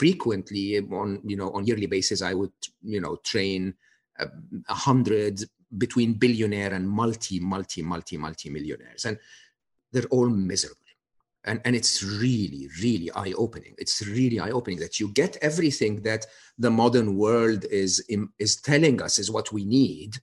frequently on you know on yearly basis i would you know train uh, a hundred between billionaire and multi multi multi multi millionaires and they're all miserable. And, and it's really really eye-opening. It's really eye-opening that you get everything that the modern world is is telling us is what we need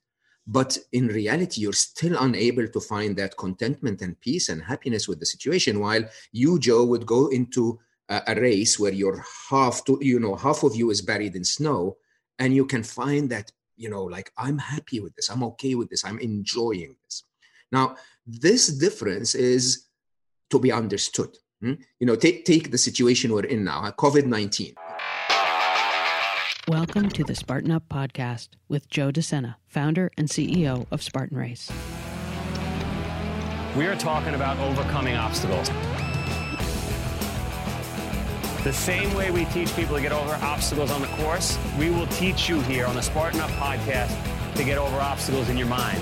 but in reality you're still unable to find that contentment and peace and happiness with the situation while you joe would go into a, a race where you're half to you know half of you is buried in snow and you can find that you know like i'm happy with this i'm okay with this i'm enjoying this now this difference is to be understood hmm? you know take take the situation we're in now covid-19 Welcome to the Spartan Up podcast with Joe DeSena, founder and CEO of Spartan Race. We are talking about overcoming obstacles. The same way we teach people to get over obstacles on the course, we will teach you here on the Spartan Up podcast to get over obstacles in your mind.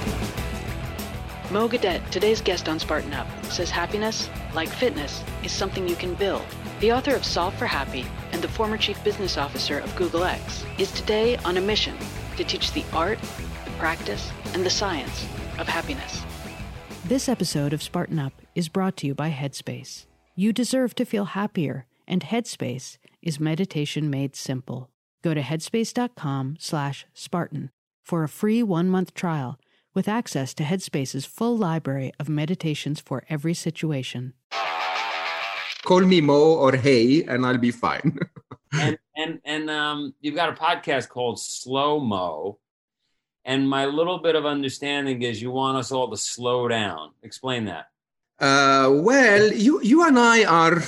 Mo Gawdat, today's guest on Spartan Up, says happiness, like fitness, is something you can build. The author of Solve for Happy and the former chief business officer of Google X is today on a mission to teach the art, the practice, and the science of happiness. This episode of Spartan Up is brought to you by Headspace. You deserve to feel happier and Headspace is meditation made simple. Go to headspace.com slash Spartan for a free one-month trial with access to Headspace's full library of meditations for every situation. Call me Mo or Hey, and I'll be fine. and and and um, you've got a podcast called Slow Mo, and my little bit of understanding is you want us all to slow down. Explain that. Uh, well, you you and I are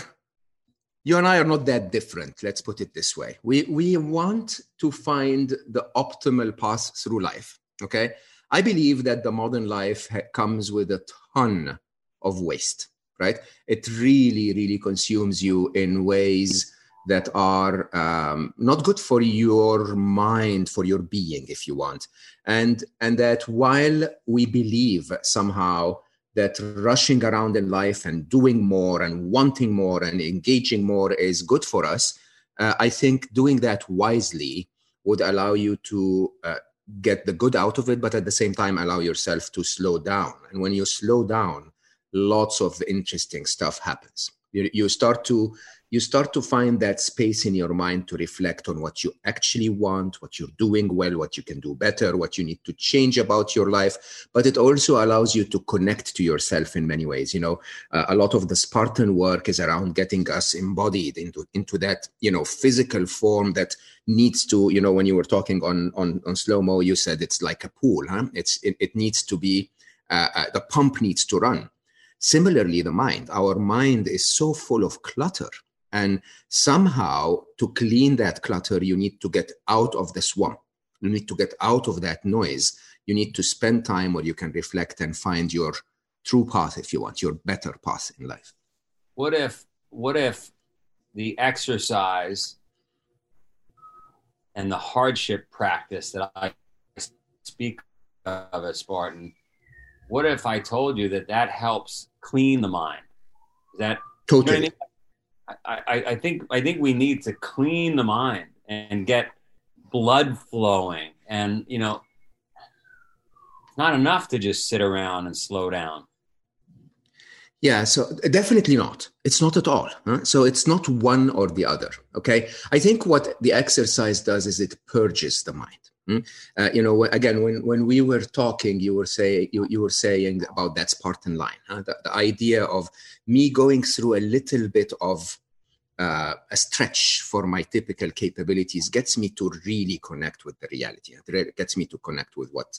you and I are not that different. Let's put it this way. We, we want to find the optimal path through life. Okay. I believe that the modern life ha- comes with a ton of waste, right? It really, really consumes you in ways that are um, not good for your mind, for your being, if you want. And, and that while we believe somehow that rushing around in life and doing more and wanting more and engaging more is good for us, uh, I think doing that wisely would allow you to uh, get the good out of it, but at the same time, allow yourself to slow down. And when you slow down, lots of interesting stuff happens. You, you start to you start to find that space in your mind to reflect on what you actually want, what you're doing well, what you can do better, what you need to change about your life. But it also allows you to connect to yourself in many ways. You know, uh, a lot of the Spartan work is around getting us embodied into into that you know physical form that needs to you know when you were talking on on on slow mo, you said it's like a pool, huh? It's it, it needs to be uh, uh, the pump needs to run. Similarly, the mind, our mind is so full of clutter and somehow, to clean that clutter, you need to get out of the swamp. You need to get out of that noise. You need to spend time where you can reflect and find your true path, if you want, your better path in life. What if, what if the exercise and the hardship practice that I speak of as Spartan, what if I told you that that helps clean the mind? Is that totally? You know I, I, I think I think we need to clean the mind and get blood flowing. And you know, it's not enough to just sit around and slow down. Yeah, so definitely not. It's not at all. Huh? So it's not one or the other. Okay. I think what the exercise does is it purges the mind. Hmm? Uh, you know, again, when, when we were talking, you were saying you, you were saying about that Spartan line, huh? the, the, idea of me going through a little bit of uh, a stretch for my typical capabilities gets me to really connect with the reality. It gets me to connect with what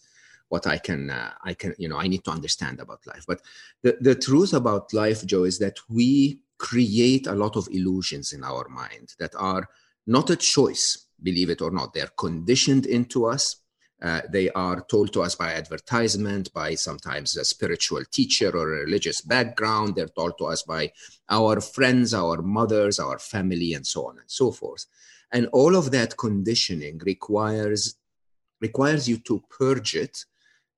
what I can uh, I can you know I need to understand about life. But the the truth about life, Joe, is that we create a lot of illusions in our mind that are not a choice believe it or not. They're conditioned into us. Uh, they are told to us by advertisement, by sometimes a spiritual teacher or a religious background. They're told to us by our friends, our mothers, our family, and so on and so forth. And all of that conditioning requires requires you to purge it,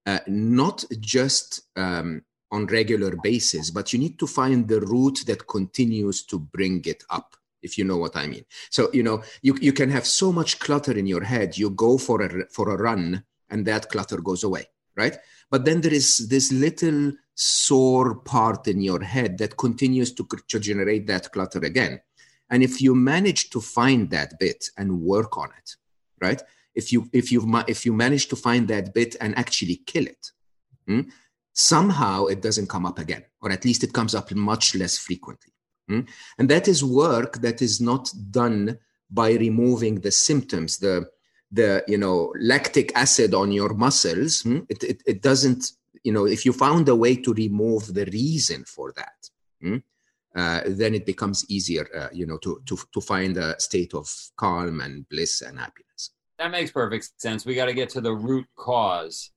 uh, not just um, on regular basis, but you need to find the root that continues to bring it up if you know what I mean. So, you know, you, you can have so much clutter in your head, you go for a, for a run and that clutter goes away, right? But then there is this little sore part in your head that continues to, to generate that clutter again. And if you manage to find that bit and work on it, right? If you if you if you manage to find that bit and actually kill it, hmm, somehow it doesn't come up again, or at least it comes up much less frequently. Hmm? And that is work that is not done by removing the symptoms, the the you know lactic acid on your muscles. Hmm? It, it, it doesn't you know if you found a way to remove the reason for that. Hmm? Uh, then it becomes easier, uh, you know, to, to to find a state of calm and bliss and happiness. That makes perfect sense. We got to get to the root cause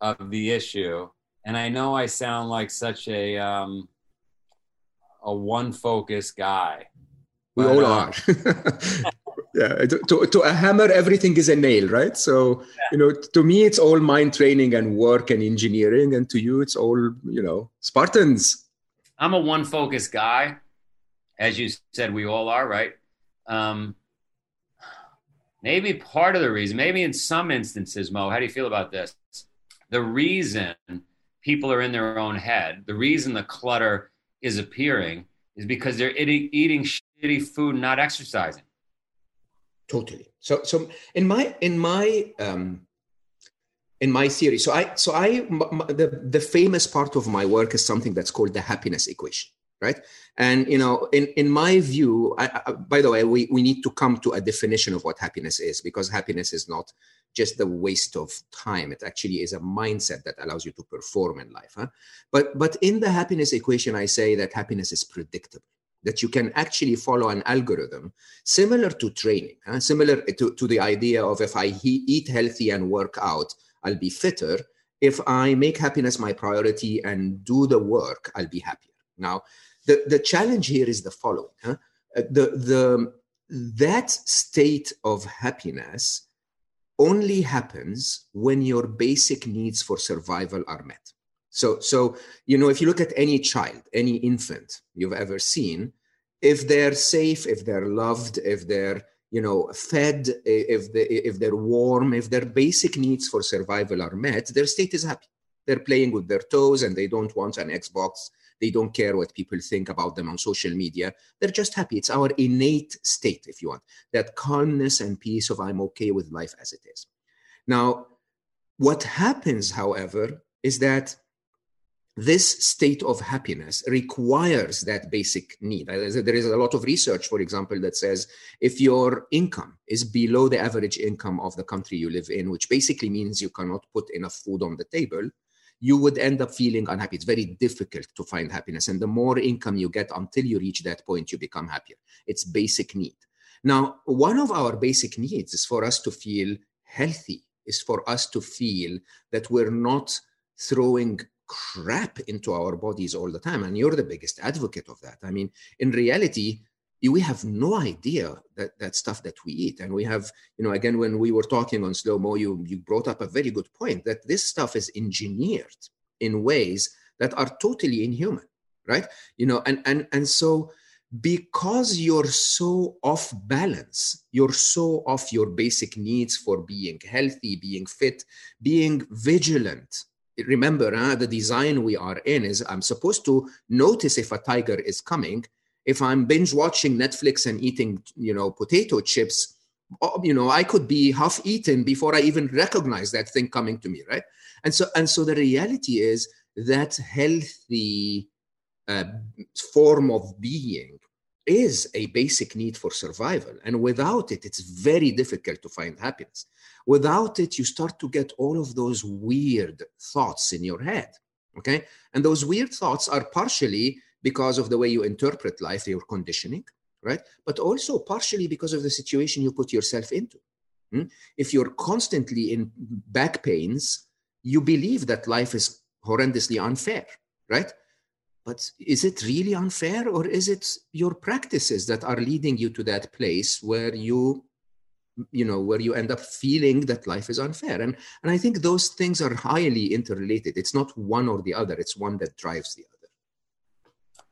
of the issue, and I know I sound like such a um, a one focus guy. We all uh, are. yeah, to, to a hammer, everything is a nail, right? So, yeah. you know, to me, it's all mind training and work and engineering, and to you, it's all, you know, Spartans. I'm a one focus guy. As you said, we all are, right? Um, maybe part of the reason, maybe in some instances, Mo, how do you feel about this? The reason people are in their own head, the reason the clutter is appearing is because they're eating, eating shitty food not exercising. Totally. So, so in my in my um, in my theory, so I so I the the famous part of my work is something that's called the happiness equation right and you know in in my view I, I, by the way we we need to come to a definition of what happiness is because happiness is not just the waste of time it actually is a mindset that allows you to perform in life huh? but but in the happiness equation i say that happiness is predictable that you can actually follow an algorithm similar to training huh? similar to, to the idea of if i he, eat healthy and work out i'll be fitter if i make happiness my priority and do the work i'll be happier now the, the challenge here is the following huh? Uh, the, the, that state of happiness only happens when your basic needs for survival are met so so you know if you look at any child any infant you've ever seen if they're safe if they're loved if they're you know fed if they if they're warm if their basic needs for survival are met their state is happy they're playing with their toes and they don't want an xbox they don't care what people think about them on social media. They're just happy. It's our innate state, if you want, that calmness and peace of I'm okay with life as it is. Now, what happens, however, is that this state of happiness requires that basic need. There is a lot of research, for example, that says if your income is below the average income of the country you live in, which basically means you cannot put enough food on the table, you would end up feeling unhappy. It's very difficult to find happiness. And the more income you get until you reach that point, you become happier. It's basic need. Now, one of our basic needs is for us to feel healthy, is for us to feel that we're not throwing crap into our bodies all the time. And you're the biggest advocate of that. I mean, in reality, we have no idea that that stuff that we eat. And we have you know again when we were talking on slow mo you you brought up a very good point that this stuff is engineered in ways that are totally inhuman right? You know and and and so because you're so off balance you're so off your basic needs for being healthy being fit being vigilant remember uh, the design we are in is i'm supposed to notice if a tiger is coming if I'm binge watching Netflix and eating, you know, potato chips, oh, you know, I could be half eaten before I even recognize that thing coming to me, right? And so, and so the reality is that healthy uh, form of being is a basic need for survival. And without it, it's very difficult to find happiness. Without it, you start to get all of those weird thoughts in your head. Okay. And those weird thoughts are partially because of the way you interpret life, your conditioning, right? But also partially because of the situation you put yourself into. Hmm? If you're constantly in back pains, you believe that life is horrendously unfair, right? But is it really unfair, or is it your practices that are leading you to that place where you you know where you end up feeling that life is unfair and and i think those things are highly interrelated it's not one or the other it's one that drives the other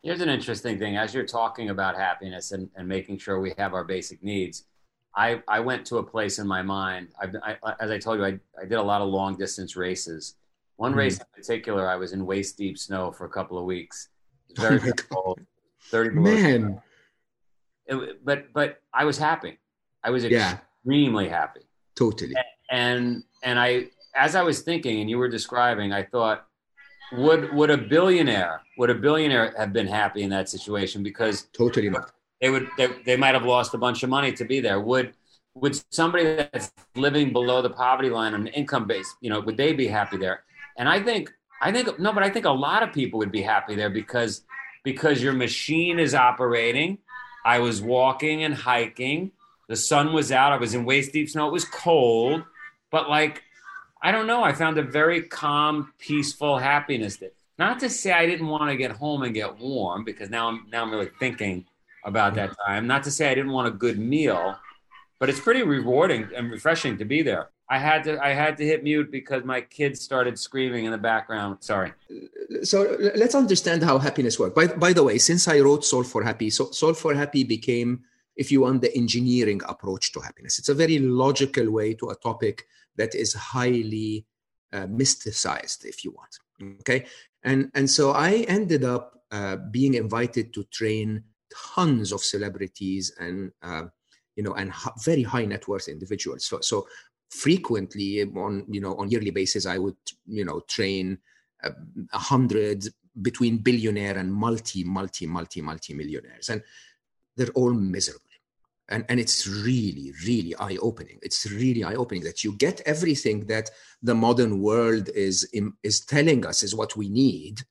Here's an interesting thing. As you're talking about happiness and, and making sure we have our basic needs, I, I went to a place in my mind. I, I, as I told you, I, I did a lot of long distance races. One mm-hmm. race in particular, I was in waist deep snow for a couple of weeks. Very oh cold, thirty below. Man, it, but but I was happy. I was extremely yeah. happy. Totally. And and I, as I was thinking, and you were describing, I thought, would would a billionaire would a billionaire have been happy in that situation? Because totally not. They would they, they might have lost a bunch of money to be there. Would would somebody that's living below the poverty line on an income base, you know, would they be happy there? And I think I think no, but I think a lot of people would be happy there because because your machine is operating. I was walking and hiking. The sun was out. I was in waist deep snow. It was cold, but like I don't know. I found a very calm, peaceful happiness. That not to say I didn't want to get home and get warm because now I'm now I'm really thinking about that mm-hmm. time. Not to say I didn't want a good meal, but it's pretty rewarding and refreshing to be there. I had to I had to hit mute because my kids started screaming in the background. Sorry. So let's understand how happiness works. By, by the way, since I wrote Solve for Happy, so Solve for Happy became, if you want, the engineering approach to happiness. It's a very logical way to a topic that is highly uh, mysticized, if you want. Okay, and and so I ended up uh, being invited to train tons of celebrities and uh, you know and very high net worth individuals. So so frequently on you know on yearly basis, I would you know train uh, a hundred between billionaire and multi multi multi multi millionaires, and they're all miserable and and it's really really eye opening it's really eye opening that you get everything that the modern world is is telling us is what we need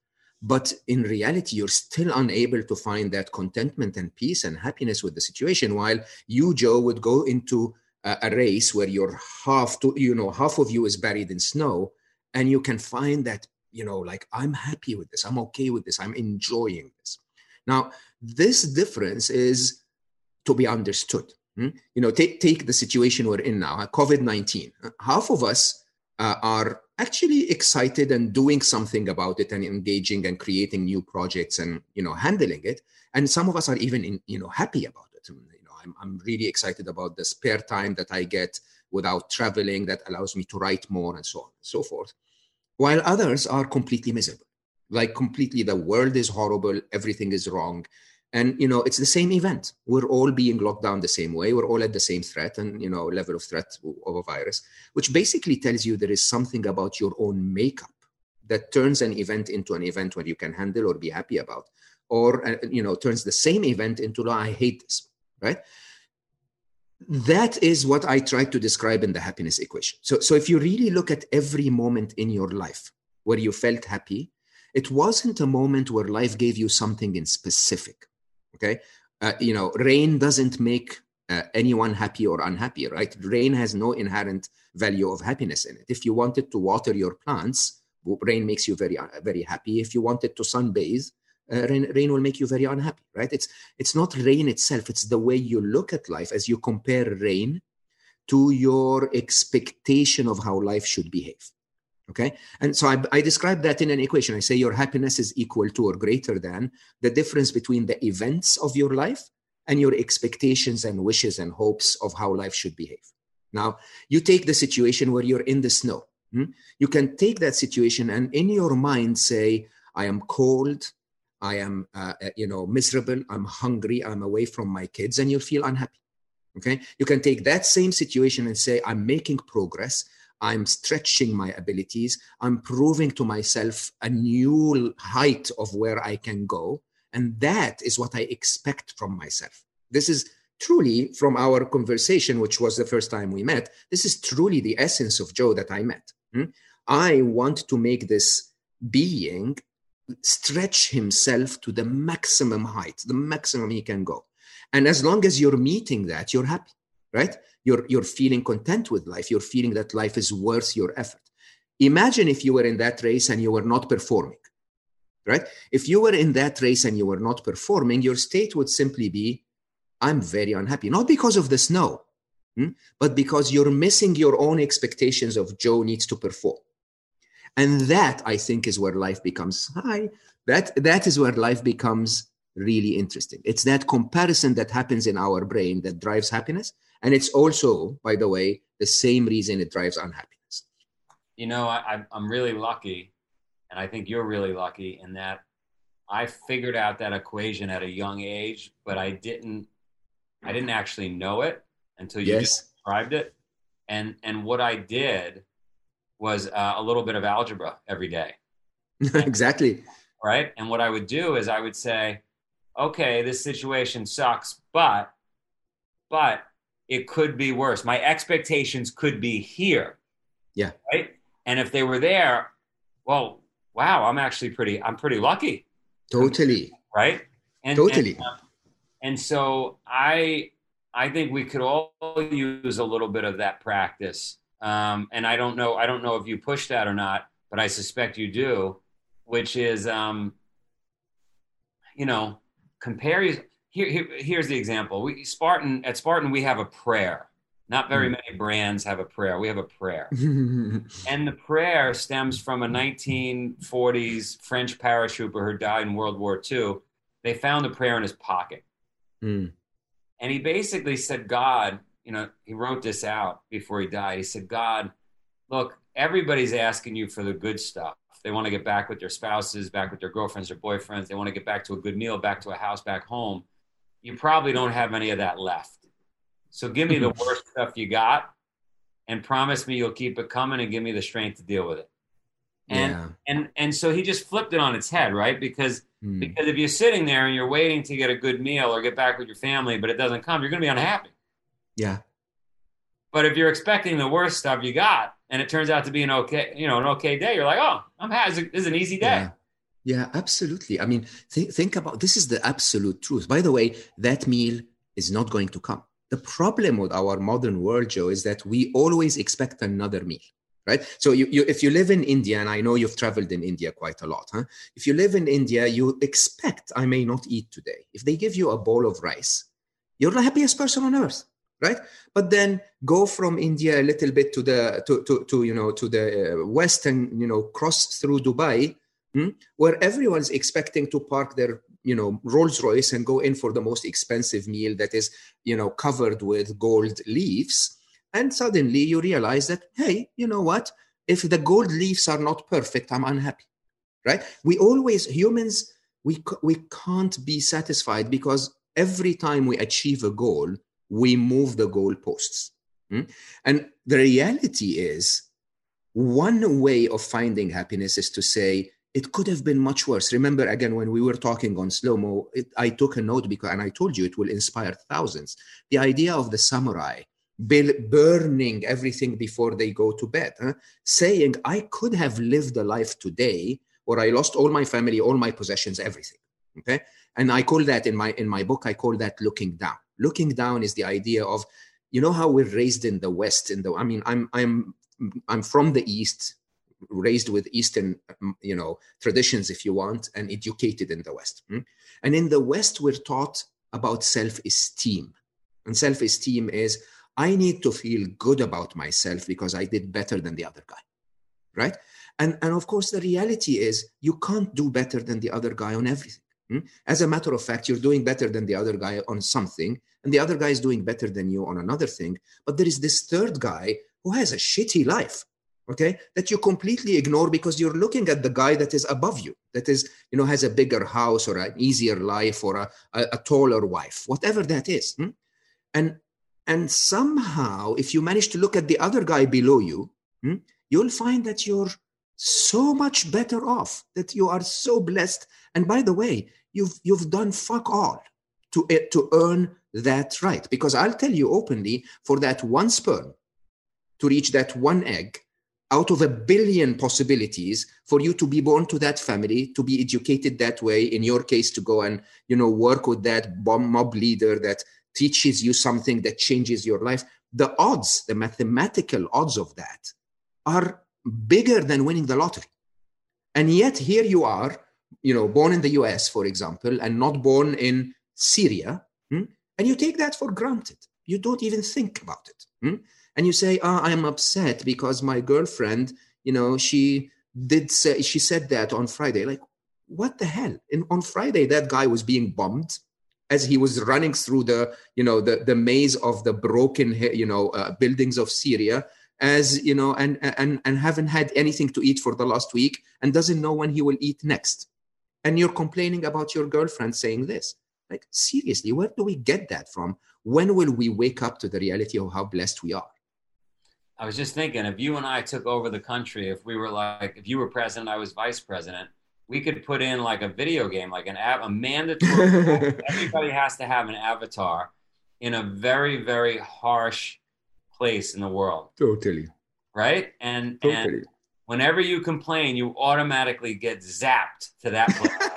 but in reality you're still unable to find that contentment and peace and happiness with the situation while you joe would go into a, a race where you're half to you know half of you is buried in snow and you can find that you know like i'm happy with this. I'm okay with this. I'm enjoying this. Now this difference is to be understood. Hmm? You know, take, take the situation we're in now, COVID 19. Half of us uh, are actually excited and doing something about it and engaging and creating new projects and, you know, handling it. And some of us are even, in, you know, happy about it. You know, I'm, I'm really excited about the spare time that I get without traveling that allows me to write more and so on and so forth. While others are completely miserable, like completely the world is horrible, everything is wrong and you know it's the same event. We're all being locked down the same way. We're all at the same threat and you know level of threat of a virus which basically tells you there is something about your own makeup that turns an event into an event where you can handle or be happy about or uh, you know turns the same event into i hate this right? That is what i try to describe in the happiness equation. So so if you really look at every moment in your life where you felt happy it wasn't a moment where life gave you something in specific okay? Uh, you know rain doesn't make uh, anyone happy or unhappy right? Rain has no inherent value of happiness in it. If you wanted to water your plants rain makes you very uh, very happy. If you wanted to sunbathe uh, rain, rain will make you very unhappy right? It's it's not rain itself. It's the way you look at life as you compare rain to your expectation of how life should behave Okay. And so I, I, describe that in an equation. I say your happiness is equal to or greater than the difference between the events of your life and your expectations and wishes and hopes of how life should behave. Now, you take the situation where you're in the snow. Hmm? You can take that situation and in your mind say, I am cold. I am, uh, uh you know, miserable. I'm hungry. I'm away from my kids, and you'll feel unhappy. Okay. You can take that same situation and say, I'm making progress. I'm stretching my abilities. I'm proving to myself a new height of where I can go. And that is what I expect from myself. This is truly from our conversation, which was the first time we met. This is truly the essence of Joe that I met. Hmm? I want to make this being stretch himself to the maximum height, the maximum he can go. And as long as you're meeting that, you're happy, right? You're you're feeling content with life you're feeling that life is worth your effort imagine if you were in that race and you were not performing right if you were in that race and you were not performing your state would simply be i'm very unhappy not because of the snow hmm, but because you're missing your own expectations of joe needs to perform And that I think is where life becomes high. That that is where life becomes really interesting. It's that comparison that happens in our brain that drives happiness. And it's also, by the way, the same reason it drives unhappiness. You know, I, I'm really lucky, and I think you're really lucky in that I figured out that equation at a young age, but I didn't I didn't actually know it until you yes. described it. And and what I did was uh, a little bit of algebra every day. exactly. Right. And what I would do is I would say, okay, this situation sucks, but but it could be worse. My expectations could be here. Yeah. Right. And if they were there, well, wow, I'm actually pretty, I'm pretty lucky. Totally. Right. And, totally. And, um, and so I, I think we could all use a little bit of that practice. Um, and I don't know, I don't know if you push that or not, but I suspect you do, which is, um, you know, compare here, here, here's the example. We Spartan at Spartan we have a prayer. Not very mm. many brands have a prayer. We have a prayer. and the prayer stems from a 1940s French paratrooper who died in World War II. They found the prayer in his pocket. Mm. And he basically said, God, you know, he wrote this out before he died. He said, God, look, everybody's asking you for the good stuff. They want to get back with their spouses, back with their girlfriends or boyfriends. They want to get back to a good meal, back to a house, back home you probably don't have any of that left. So give me the worst stuff you got and promise me you'll keep it coming and give me the strength to deal with it. And yeah. and and so he just flipped it on its head, right? Because mm. because if you're sitting there and you're waiting to get a good meal or get back with your family, but it doesn't come, you're going to be unhappy. Yeah. But if you're expecting the worst stuff you got, and it turns out to be an okay, you know, an okay day, you're like, oh, I'm happy. This is an easy day. Yeah. Yeah, absolutely. I mean, th- think about this is the absolute truth. By the way, that meal is not going to come. The problem with our modern world, Joe, is that we always expect another meal, right? So, you, you, if you live in India, and I know you've traveled in India quite a lot, huh? If you live in India, you expect I may not eat today. If they give you a bowl of rice, you're the happiest person on earth right but then go from india a little bit to the to, to, to you know to the uh, west and you know cross through dubai hmm? where everyone's expecting to park their you know rolls royce and go in for the most expensive meal that is you know covered with gold leaves and suddenly you realize that hey you know what if the gold leaves are not perfect i'm unhappy right we always humans we we can't be satisfied because every time we achieve a goal we move the goalposts hmm? and the reality is one way of finding happiness is to say it could have been much worse. Remember, again, when we were talking on slow mo, I took a note because, and I told you it will inspire thousands. The idea of the samurai burning everything before they go to bed, huh? saying, I could have lived a life today or I lost all my family, all my possessions, everything. Okay. And I call that in my in my book, I call that looking down. Looking down is the idea of, you know, how we're raised in the West, in the I mean, I'm I'm I'm from the East, raised with Eastern, um, you know, traditions, if you want, and educated in the West. Hmm? And in the West, we're taught about self-esteem, and self-esteem is I need to feel good about myself because I did better than the other guy, right? And and of course, the reality is you can't do better than the other guy on everything. Hmm? As a matter of fact, you're doing better than the other guy on something, and the other guy is doing better than you on another thing. But there is this third guy who has a shitty life okay that you completely ignore because you're looking at the guy that is above you that is you know has a bigger house or an easier life or a, a, a taller wife whatever that is hmm? and and somehow if you manage to look at the other guy below you hmm, you'll find that you're so much better off that you are so blessed and by the way you've you've done fuck all to to earn that right because i'll tell you openly for that one sperm to reach that one egg out of a billion possibilities for you to be born to that family to be educated that way in your case to go and you know work with that bomb mob leader that teaches you something that changes your life the odds the mathematical odds of that are bigger than winning the lottery and yet here you are you know born in the us for example and not born in syria hmm? and you take that for granted you don't even think about it hmm? And you say, oh, I'm upset because my girlfriend, you know, she did say, she said that on Friday. Like, what the hell? And on Friday, that guy was being bombed as he was running through the you know the the maze of the broken you know uh, buildings of Syria as you know and and and haven't had anything to eat for the last week and doesn't know when he will eat next and you're complaining about your girlfriend saying this like seriously where do we get that from when will we wake up to the reality of how blessed we are i was just thinking if you and i took over the country if we were like if you were president i was vice president we could put in like a video game like an app, a mandatory everybody has to have an avatar in a very very harsh place in the world. Totally. Right? And totally. and whenever you complain, you automatically get zapped to that place.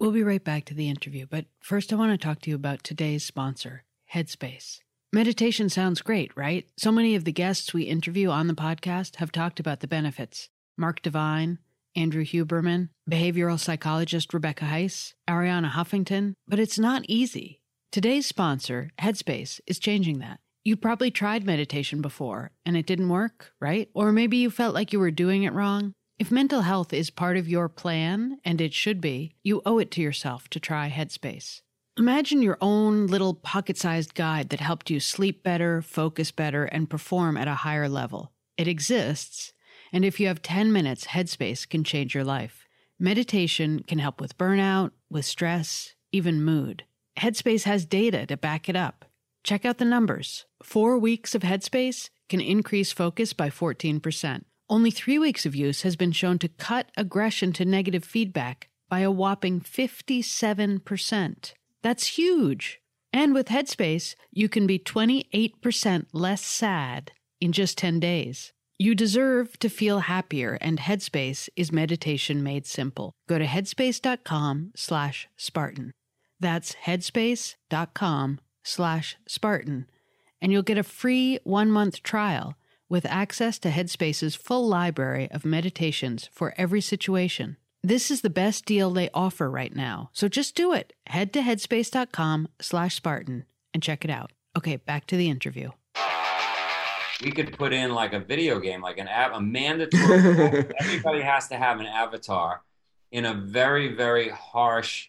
we'll be right back to the interview, but first I want to talk to you about today's sponsor, Headspace. Meditation sounds great, right? So many of the guests we interview on the podcast have talked about the benefits. Mark Divine, Andrew Huberman, behavioral psychologist Rebecca Heiss, Arianna Huffington, but it's not easy. Today's sponsor, Headspace, is changing that. You probably tried meditation before and it didn't work, right? Or maybe you felt like you were doing it wrong. If mental health is part of your plan, and it should be, you owe it to yourself to try Headspace. Imagine your own little pocket sized guide that helped you sleep better, focus better, and perform at a higher level. It exists, and if you have 10 minutes, Headspace can change your life. Meditation can help with burnout, with stress, even mood. Headspace has data to back it up. Check out the numbers. Four weeks of Headspace can increase focus by 14%. Only three weeks of use has been shown to cut aggression to negative feedback by a whopping 57%. That's huge. And with Headspace, you can be 28% less sad in just 10 days. You deserve to feel happier, and Headspace is meditation made simple. Go to headspace.com slash Spartan. That's headspace.com slash Spartan, and you'll get a free one month trial with access to Headspace's full library of meditations for every situation. This is the best deal they offer right now, so just do it. Head to headspace.com slash Spartan and check it out. Okay, back to the interview. We could put in like a video game, like an app, a mandatory. everybody has to have an avatar in a very, very harsh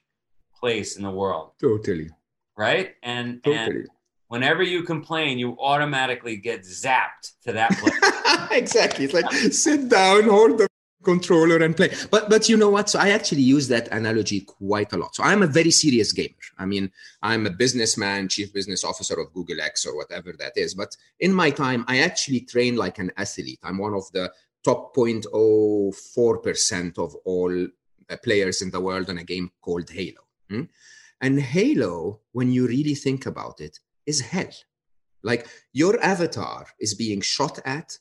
place in the world. Totally. Right? And totally. and whenever you complain, you automatically get zapped to that place. exactly. It's like sit down, hold the controller and play. But but you know what? So I actually use that analogy quite a lot. So I'm a very serious gamer. I mean, I'm a businessman, chief business officer of Google X or whatever that is. But in my time, I actually train like an athlete. I'm one of the top 0.04% of all uh, players in the world on a game called Halo. Hmm? And Halo, when you really think about it, is hell. Like your avatar is being shot at,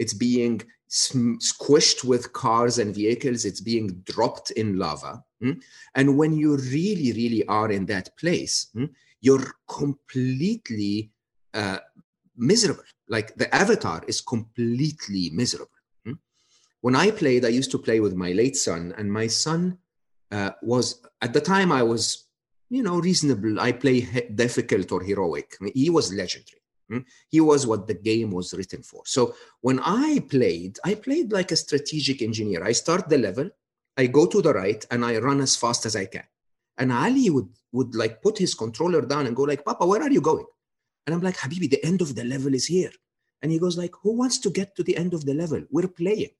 it's being squished with cars and vehicles, it's being dropped in lava. Hmm? And when you really, really are in that place, hmm, you're completely uh, miserable. Like the avatar is completely miserable. When I played, I used to play with my late son, and my son uh, was at the time I was, you know, reasonable. I play difficult or heroic. He was legendary. Hmm? He was what the game was written for. So when I played, I played like a strategic engineer. I start the level, I go to the right, and I run as fast as I can. And Ali would would like put his controller down and go like, "Papa, where are you going?" And I'm like, "Habibi, the end of the level is here." And he goes like, "Who wants to get to the end of the level? We're playing."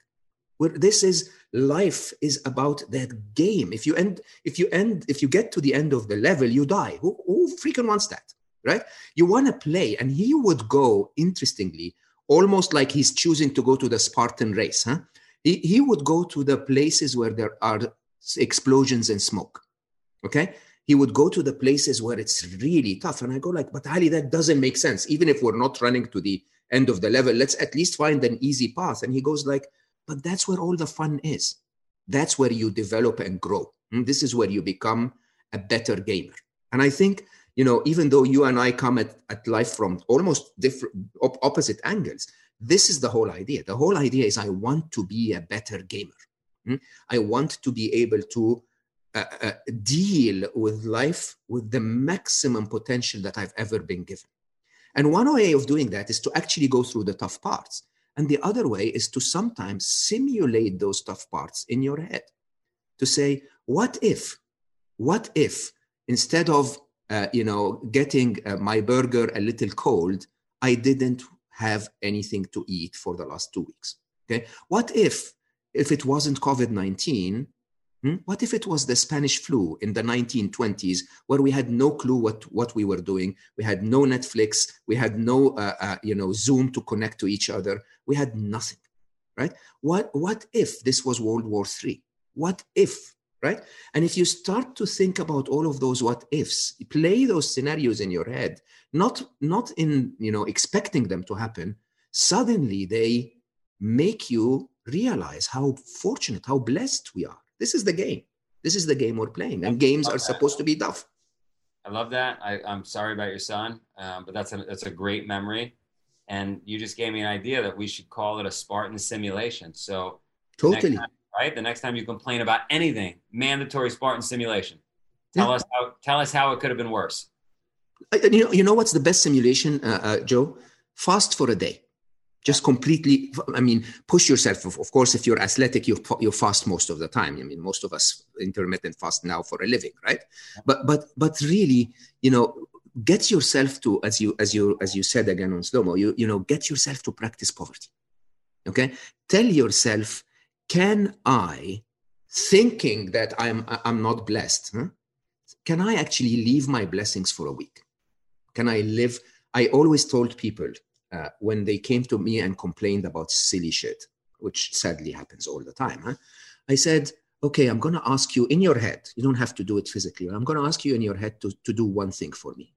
where this is life is about that game if you end if you end if you get to the end of the level you die who, who freaking wants that right you want to play and he would go interestingly almost like he's choosing to go to the spartan race huh he, he would go to the places where there are explosions and smoke okay he would go to the places where it's really tough and i go like but ali that doesn't make sense even if we're not running to the end of the level let's at least find an easy path and he goes like but that's where all the fun is. That's where you develop and grow. And hmm? this is where you become a better gamer. And I think, you know, even though you and I come at, at life from almost different op- opposite angles, this is the whole idea. The whole idea is I want to be a better gamer. Hmm? I want to be able to uh, uh, deal with life with the maximum potential that I've ever been given. And one way of doing that is to actually go through the tough parts. And the other way is to sometimes simulate those tough parts in your head to say, what if, what if instead of, uh, you know, getting uh, my burger a little cold, I didn't have anything to eat for the last two weeks. Okay. What if, if it wasn't COVID 19, Hmm? What if it was the Spanish flu in the 1920s, where we had no clue what, what we were doing? We had no Netflix, we had no uh, uh, you know Zoom to connect to each other. We had nothing, right? What what if this was World War III? What if, right? And if you start to think about all of those what ifs, play those scenarios in your head, not not in you know expecting them to happen. Suddenly they make you realize how fortunate, how blessed we are this is the game. This is the game we're playing, and games are supposed to be tough. I love that. I, am sorry about your son, um, but that's a that's a great memory, and you just gave me an idea that we should call it a Spartan simulation. So totally time, right. The next time you complain about anything, mandatory Spartan simulation. Tell yeah. us how tell us how it could have been worse. You know, you know what's the best simulation, uh, uh, Joe? Fast for a day just completely i mean push yourself of course if you're athletic you you fast most of the time i mean most of us intermittent fast now for a living right but but but really you know get yourself to as you as you as you said again on slow mo you you know get yourself to practice poverty okay tell yourself can i thinking that i'm i'm not blessed huh? can i actually leave my blessings for a week can i live i always told people uh, when they came to me and complained about silly shit, which sadly happens all the time, huh? I said, okay, I'm going to ask you in your head, you don't have to do it physically, I'm going to ask you in your head to, to do one thing for me.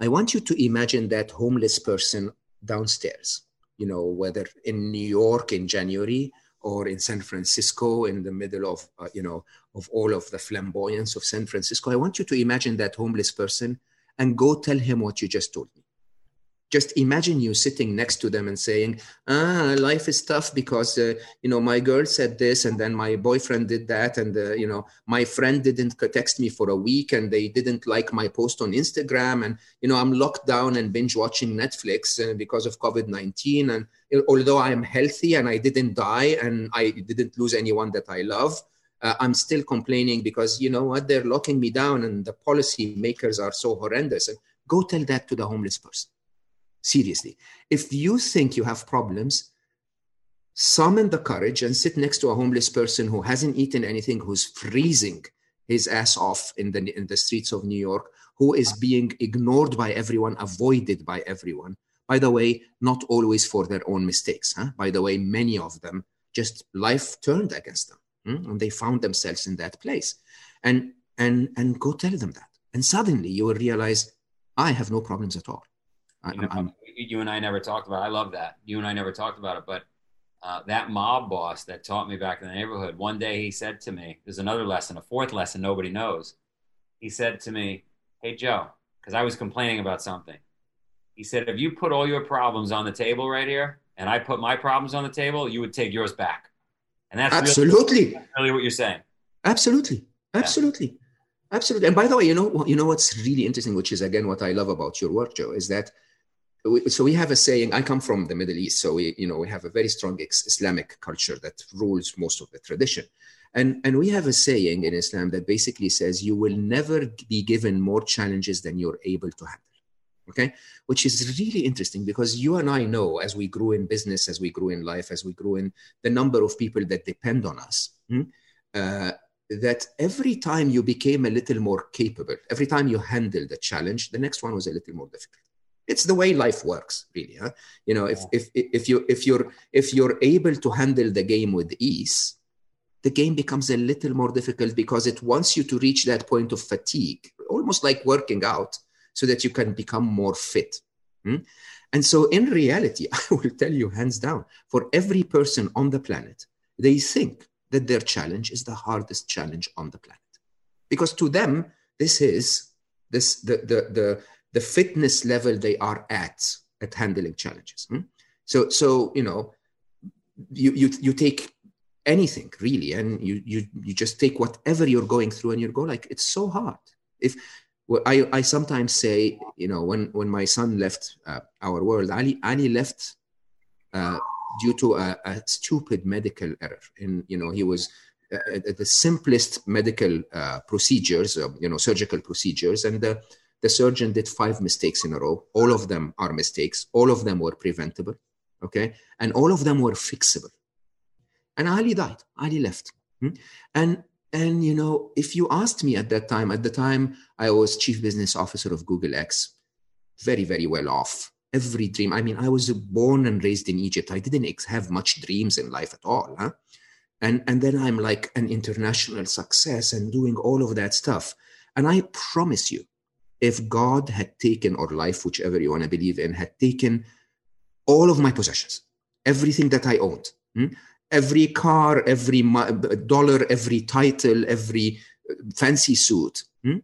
I want you to imagine that homeless person downstairs, you know, whether in New York in January or in San Francisco in the middle of, uh, you know, of all of the flamboyance of San Francisco. I want you to imagine that homeless person and go tell him what you just told me just imagine you sitting next to them and saying ah life is tough because uh, you know my girl said this and then my boyfriend did that and uh, you know my friend didn't text me for a week and they didn't like my post on instagram and you know i'm locked down and binge watching netflix uh, because of covid-19 and although i am healthy and i didn't die and i didn't lose anyone that i love uh, I'm still complaining because you know what they're locking me down and the policy makers are so horrendous. And Go tell that to the homeless person seriously. If you think you have problems, summon the courage and sit next to a homeless person who hasn't eaten anything, who's freezing his ass off in the, in the streets of New York, who is being ignored by everyone, avoided by everyone. By the way, not always for their own mistakes. Huh? By the way, many of them just life turned against them hmm? and they found themselves in that place. And, and, and go tell them that. And suddenly you will realize, I have no problems at all. You, know, you, and I never talked about. It. I love that you and I never talked about it, but uh, that mob boss that taught me back in the neighborhood. One day he said to me, "There's another lesson, a fourth lesson nobody knows." He said to me, "Hey Joe," because I was complaining about something. He said, "If you put all your problems on the table right here, and I put my problems on the table, you would take yours back." And that's absolutely really, that's really what you're saying. Absolutely, absolutely. Yeah. Absolutely. And by the way, you know, you know what's really interesting, which is again what I love about your work, Joe, is that so we have a saying i come from the middle east so we you know we have a very strong islamic culture that rules most of the tradition. And and we have a saying in islam that basically says you will never be given more challenges than you're able to handle. Okay? Which is really interesting because you and i know as we grew in business as we grew in life as we grew in the number of people that depend on us hmm, uh, that every time you became a little more capable every time you handled a challenge the next one was a little more difficult it's the way life works really huh? you know if, if if you if you're if you're able to handle the game with ease the game becomes a little more difficult because it wants you to reach that point of fatigue almost like working out so that you can become more fit hmm? and so in reality i will tell you hands down for every person on the planet they think that their challenge is the hardest challenge on the planet because to them this is this the the the the fitness level they are at at handling challenges. Hmm? So so you know you you you take anything really and you you you just take whatever you're going through and you go like it's so hard if well, I, I sometimes say you know when when my son left uh, our world ali ali left uh, due to a, a stupid medical error. And you know, he was uh, the simplest medical uh, procedures, uh, you know, surgical procedures, and the surgeon did five mistakes in a row. All of them are mistakes. All of them were preventable. Okay, and all of them were fixable. And Ali died. Ali left. Hmm? And and you know, if you asked me at that time, at the time I was chief business officer of Google X, very very well off. Every dream. I mean, I was born and raised in Egypt. I didn't have much dreams in life at all. Huh? And and then I'm like an international success and doing all of that stuff. And I promise you, if God had taken, or life, whichever you want to believe in, had taken all of my possessions, everything that I owned, hmm? every car, every dollar, every title, every uh, fancy suit, hmm?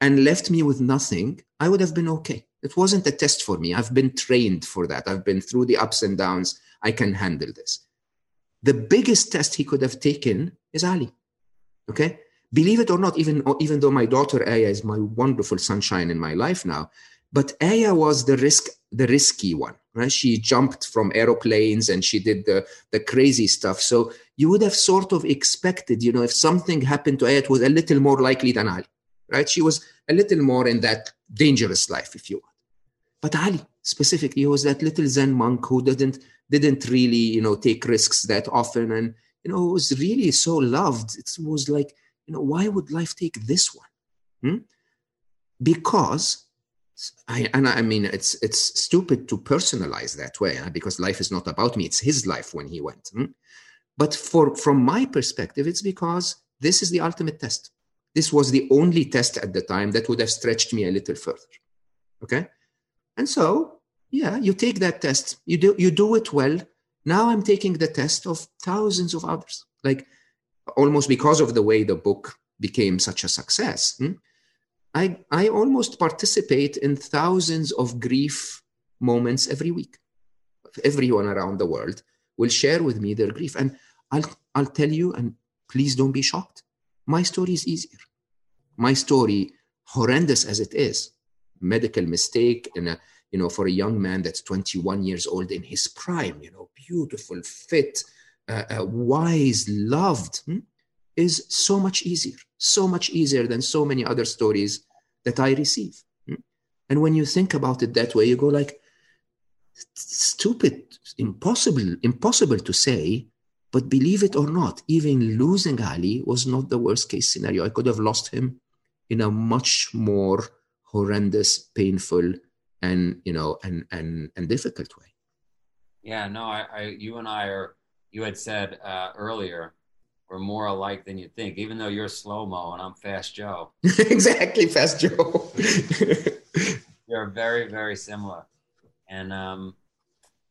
and left me with nothing, I would have been okay. It wasn't a test for me. I've been trained for that. I've been through the ups and downs. I can handle this. The biggest test he could have taken is Ali. Okay? Believe it or not, even, even though my daughter Aya is my wonderful sunshine in my life now, but Aya was the risk, the risky one. Right? She jumped from aeroplanes and she did the, the crazy stuff. So you would have sort of expected, you know, if something happened to Aya, it was a little more likely than Ali. Right? She was a little more in that dangerous life, if you want. But Ali specifically was that little Zen monk who didn't didn't really, you know, take risks that often and you know was really so loved. It was like you know, why would life take this one? Hmm? Because I, and I mean, it's it's stupid to personalize that way huh? because life is not about me; it's his life when he went. Hmm? But for from my perspective, it's because this is the ultimate test. This was the only test at the time that would have stretched me a little further. Okay, and so yeah, you take that test, you do you do it well. Now I'm taking the test of thousands of others. Like almost because of the way the book became such a success, hmm, I, I almost participate in thousands of grief moments every week. Everyone around the world will share with me their grief. And I'll, I'll tell you, and please don't be shocked. My story is easier. My story, horrendous as it is, medical mistake in a, you know, for a young man that's 21 years old in his prime, you know, beautiful, fit, uh, uh, wise, loved, hmm, is so much easier, so much easier than so many other stories that I receive. Hmm? And when you think about it that way, you go like, stupid, impossible, impossible to say, but believe it or not, even losing Ali was not the worst case scenario. I could have lost him in a much more horrendous, painful, and you know, and and and difficult way. Yeah, no, I, I you and I are you had said uh, earlier we're more alike than you think, even though you're slow mo and I'm fast Joe. exactly, fast Joe. you're very, very similar. And um,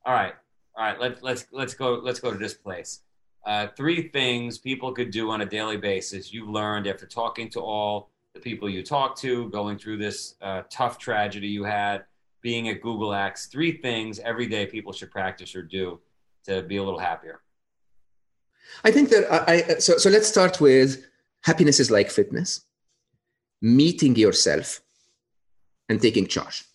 all right, all right, let's let's let's go let's go to this place. Uh, three things people could do on a daily basis you've learned after talking to all the people you talked to, going through this uh, tough tragedy you had, being at Google X. Three things every day people should practice or do to be a little happier. I think that I, so, so let's start with happiness is like fitness, meeting yourself and taking charge.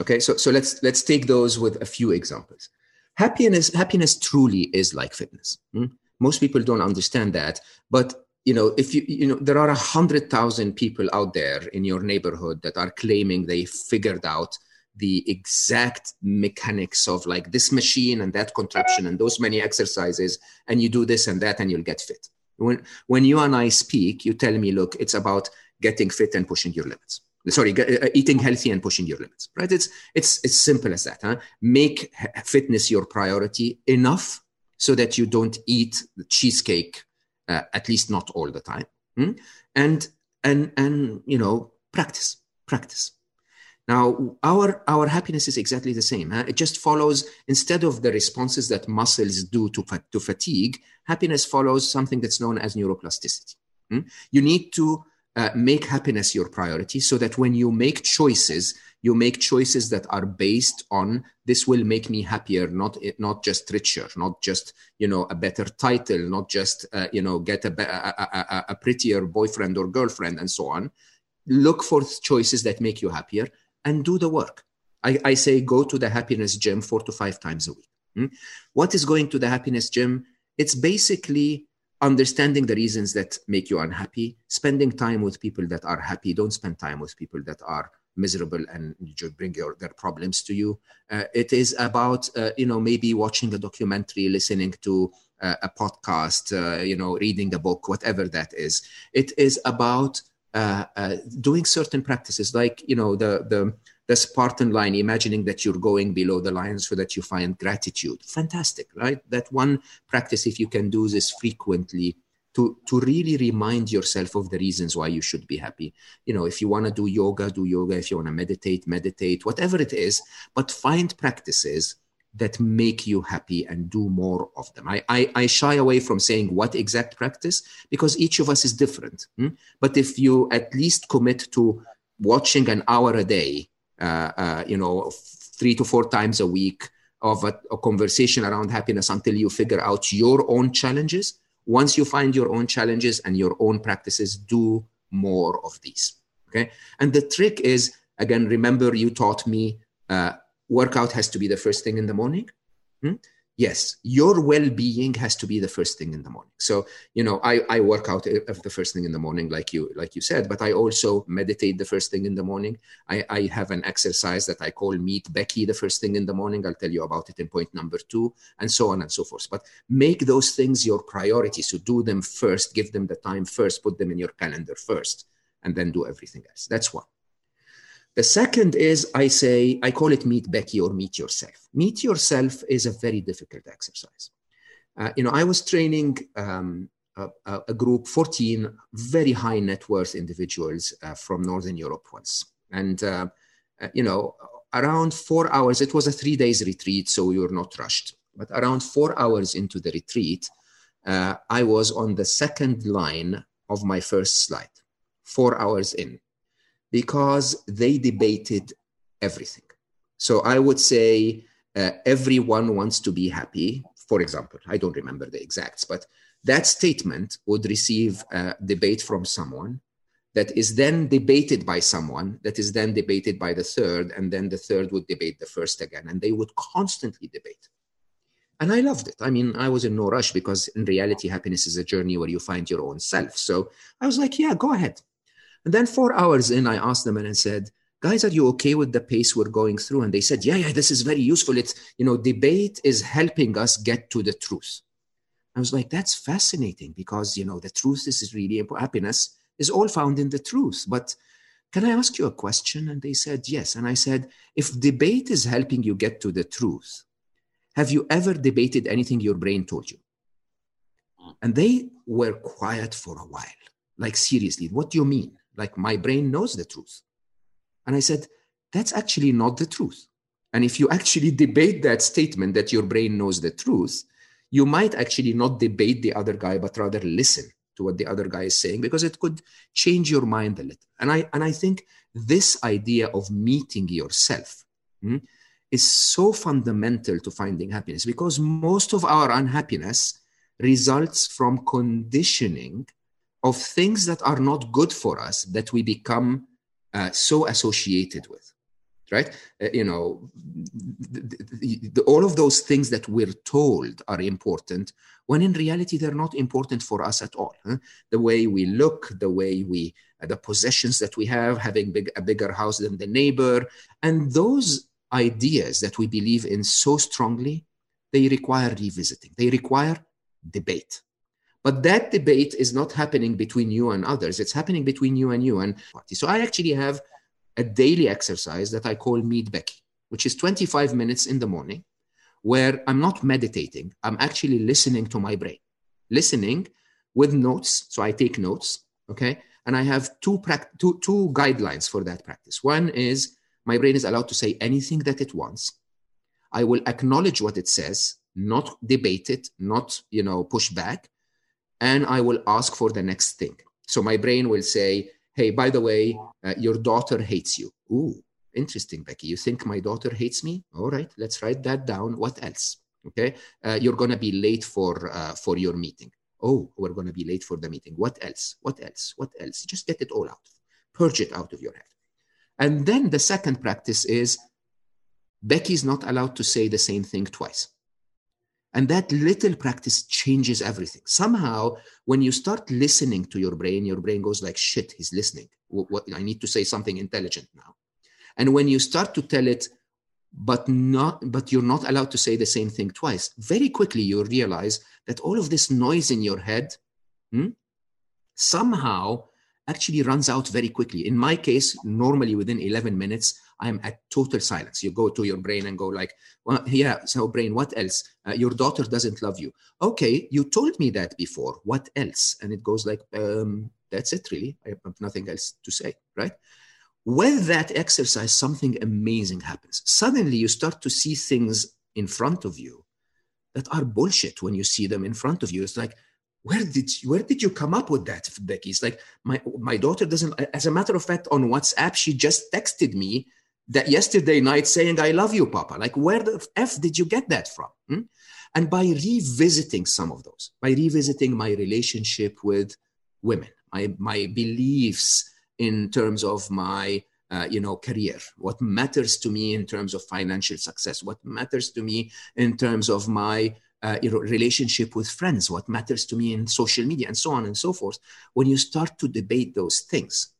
Okay, so, so let's let's take those with a few examples. Happiness, happiness truly is like fitness. Hmm? Most people don't understand that, but you know, if you you know, there are a hundred thousand people out there in your neighborhood that are claiming they figured out the exact mechanics of like this machine and that contraption and those many exercises and you do this and that and you'll get fit when when you and i speak you tell me look it's about getting fit and pushing your limits sorry uh, eating healthy and pushing your limits right it's it's it's simple as that huh? make fitness your priority enough so that you don't eat the cheesecake uh, at least not all the time hmm? and and and you know practice practice now, our, our happiness is exactly the same. Huh? It just follows, instead of the responses that muscles do to, to fatigue, happiness follows something that's known as neuroplasticity. Hmm? You need to uh, make happiness your priority so that when you make choices, you make choices that are based on this will make me happier, not, not just richer, not just, you know, a better title, not just, uh, you know, get a, a, a, a prettier boyfriend or girlfriend and so on. Look for choices that make you happier and do the work. I, I say go to the happiness gym four to five times a week. Hmm? What is going to the happiness gym? It's basically understanding the reasons that make you unhappy, spending time with people that are happy. Don't spend time with people that are miserable and bring your, their problems to you. Uh, it is about, uh, you know, maybe watching a documentary, listening to uh, a podcast, uh, you know, reading a book, whatever that is. It is about Uh, uh, doing certain practices, like you know, the the the Spartan line, imagining that you're going below the line so that you find gratitude. Fantastic, right? That one practice, if you can do this frequently, to, to really remind yourself of the reasons why you should be happy. You know, if you want to do yoga, do yoga. If you want to meditate, meditate, whatever it is, but find practices that make you happy and do more of them. I, I, I, shy away from saying what exact practice because each of us is different. Hmm? But if you at least commit to watching an hour a day, uh, uh, you know, three to four times a week of a, a conversation around happiness until you figure out your own challenges. Once you find your own challenges and your own practices, do more of these. Okay. And the trick is, again, remember you taught me uh, workout has to be the first thing in the morning. Hmm? Yes, your well-being has to be the first thing in the morning. So, you know, I, I work out the first thing in the morning, like you like you said, but I also meditate the first thing in the morning. I, I have an exercise that I call Meet Becky the first thing in the morning. I'll tell you about it in point number two, and so on and so forth. But make those things your priority. So do them first, give them the time first, put them in your calendar first, and then do everything else. That's one. The second is I say, I call it meet Becky or meet yourself. Meet yourself is a very difficult exercise. Uh, you know, I was training um, a, a, group, 14 very high net worth individuals uh, from Northern Europe once. And, uh, uh you know, around four hours, it was a three days retreat, so we were not rushed. But around four hours into the retreat, uh, I was on the second line of my first slide, four hours in because they debated everything. So I would say uh, everyone wants to be happy. For example, I don't remember the exacts, but that statement would receive a debate from someone that is then debated by someone that is then debated by the third and then the third would debate the first again and they would constantly debate and i loved it i mean i was in no rush because in reality happiness is a journey where you find your own self so i was like yeah go ahead and then four hours in, I asked them and I said, guys, are you okay with the pace we're going through? And they said, yeah, yeah, this is very useful. It's, you know, debate is helping us get to the truth. I was like, that's fascinating because, you know, the truth this is really important. Happiness is all found in the truth. But can I ask you a question? And they said, yes. And I said, if debate is helping you get to the truth, have you ever debated anything your brain told you? And they were quiet for a while. Like, seriously, what do you mean? Like my brain knows the truth. And I said, that's actually not the truth. And if you actually debate that statement that your brain knows the truth, you might actually not debate the other guy, but rather listen to what the other guy is saying because it could change your mind a little. And I and I think this idea of meeting yourself hmm, is so fundamental to finding happiness because most of our unhappiness results from conditioning of things that are not good for us that we become uh, so associated with right? Uh, you know the, the, the, all of those things that we're told are important when in reality they're not important for us at all huh? the way we look the way we uh, the possessions that we have having big, a bigger house than the neighbor and those ideas that we believe in so strongly they require revisiting. They require debate but that debate is not happening between you and others. It's happening between you and you and party. So I actually have a daily exercise that I call Meet Becky, which is 25 minutes in the morning, where I'm not meditating. I'm actually listening to my brain, listening with notes. So I take notes, okay? And I have two, pra- two, two guidelines for that practice. One is my brain is allowed to say anything that it wants. I will acknowledge what it says, not debate it, not you know push back and I will ask for the next thing. So my brain will say, hey, by the way, uh, your daughter hates you. Ooh, interesting, Becky. You think my daughter hates me? All right, let's write that down. What else? Okay, uh, you're gonna be late for uh, for your meeting. Oh, we're gonna be late for the meeting. What else? What else? What else? Just get it all out. Purge it out of your head. And then the second practice is Becky's not allowed to say the same thing twice. And that little practice changes everything. Somehow, when you start listening to your brain, your brain goes like, shit, he's listening. What, what, I need to say something intelligent now. And when you start to tell it, but not, but you're not allowed to say the same thing twice, very quickly you realize that all of this noise in your head hmm, somehow actually runs out very quickly. In my case, normally within 11 minutes, I'm at total silence. You go to your brain and go like, well, yeah, so brain, what else? Uh, your daughter doesn't love you. Okay, you told me that before. What else? And it goes like, um, that's it really. I have nothing else to say, right? With that exercise, something amazing happens. Suddenly you start to see things in front of you that are bullshit when you see them in front of you. It's like, where did you, where did you come up with that, Becky? It's like my my daughter doesn't. As a matter of fact, on WhatsApp, she just texted me that yesterday night saying, I love you, Papa. Like, where the F did you get that from? Hmm? And by revisiting some of those, by revisiting my relationship with women, my, my beliefs in terms of my uh, you know career what matters to me in terms of financial success what matters to me in terms of my uh, relationship with friends what matters to me in social media and so on and so forth when you start to debate those things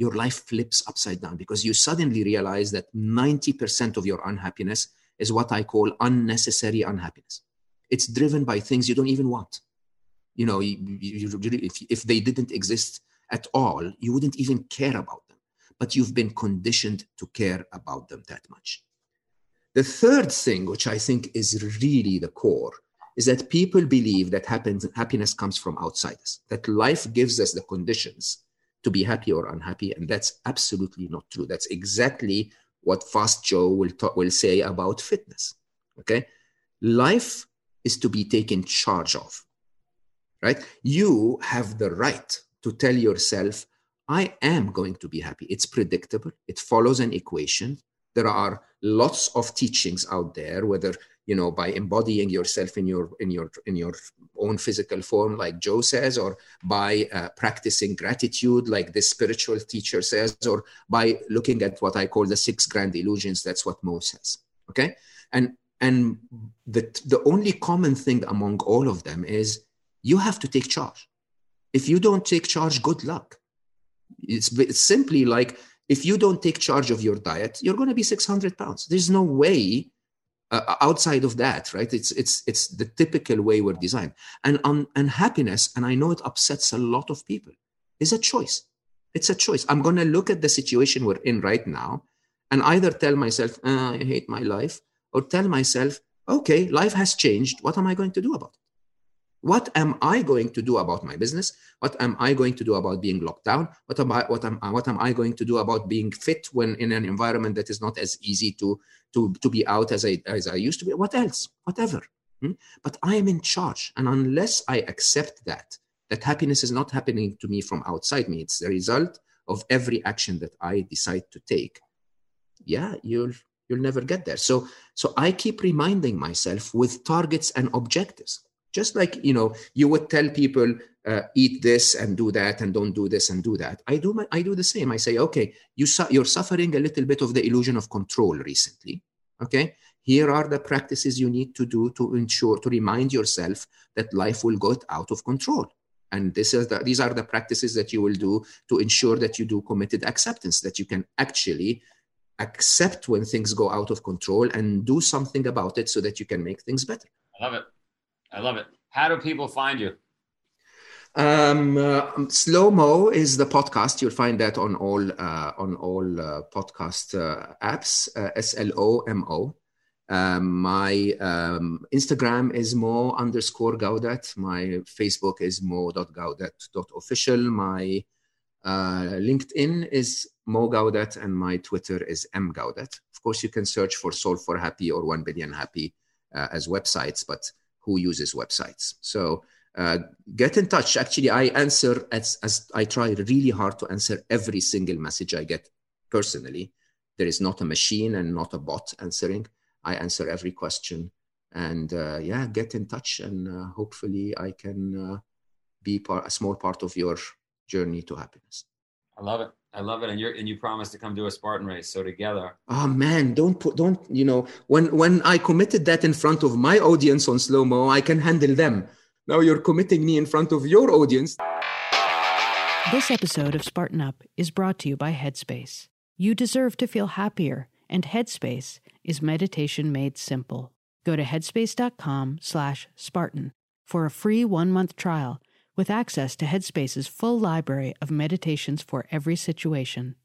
your life flips upside down because you suddenly realize that 90% of your unhappiness is what I call unnecessary unhappiness. It's driven by things you don't even want. You know, you, you, if, if they didn't exist at all, you wouldn't even care about them. But you've been conditioned to care about them that much. The third thing, which I think is really the core, is that people believe that happens, happiness comes from outside us, that life gives us the conditions to be happy or unhappy. And that's absolutely not true. That's exactly what Fast Joe will, talk, will say about fitness. Okay. Life is to be taken charge of, right? You have the right to tell yourself, I am going to be happy. It's predictable, it follows an equation. There are lots of teachings out there, whether you know by embodying yourself in your in your in your own physical form like joe says or by uh, practicing gratitude like this spiritual teacher says or by looking at what i call the six grand illusions that's what mo says okay? And and the the only common thing among all of them is you have to take charge. If you don't take charge good luck. It's, it's simply like if you don't take charge of your diet you're going to be 600 pounds. There's no way uh, outside of that right? It's it's it's the typical way we're designed and um, and happiness and i know it upsets a lot of people is a choice. It's a choice. I'm going to look at the situation we're in right now and either tell myself uh, i hate my life or tell myself okay life has changed. What am i going to do about it what am I going to do about my business? What am I going to do about being locked down? What am I, what am, what am I going to do about being fit when in an environment that is not as easy to, to, to be out as I, as I used to be? What else? Whatever. Hmm? But I am in charge. And unless I accept that, that happiness is not happening to me from outside me, it's the result of every action that I decide to take. Yeah, you'll you'll never get there. So so I keep reminding myself with targets and objectives just like you know you would tell people uh, eat this and do that and don't do this and do that. I do my, i do the same. I say okay you su- you're suffering a little bit of the illusion of control recently okay? Here are the practices you need to do to ensure to remind yourself that life will go out of control. And this is the, these are the practices that you will do to ensure that you do committed acceptance that you can actually accept when things go out of control and do something about it so that you can make things better. I love it I love it. How do people find you? Um, uh, Slow Mo is the podcast. You'll find that on all uh, on all uh, podcast uh, apps. Uh, S L O M O. Um, my um, Instagram is mo underscore gawdat. My Facebook is mo.gawdat.official. My uh, LinkedIn is Mo Gawdat, and my Twitter is M Gawdat. Of course, you can search for Solve for Happy or One Billion Happy as websites, but who uses websites. So uh, get in touch. Actually, I answer as, as I try really hard to answer every single message I get personally. There is not a machine and not a bot answering. I answer every question. And uh, yeah, get in touch and uh, hopefully I can uh, be part, a small part of your journey to happiness. I love it. I love it, and you're and you promised to come do a Spartan race. So together. Oh man, don't put don't you know when when I committed that in front of my audience on slow mo, I can handle them. Now you're committing me in front of your audience. This episode of Spartan Up is brought to you by Headspace. You deserve to feel happier, and Headspace is meditation made simple. Go to headspace.com/spartan for a free 1-month trial with access to Headspace's full library of meditations for every situation.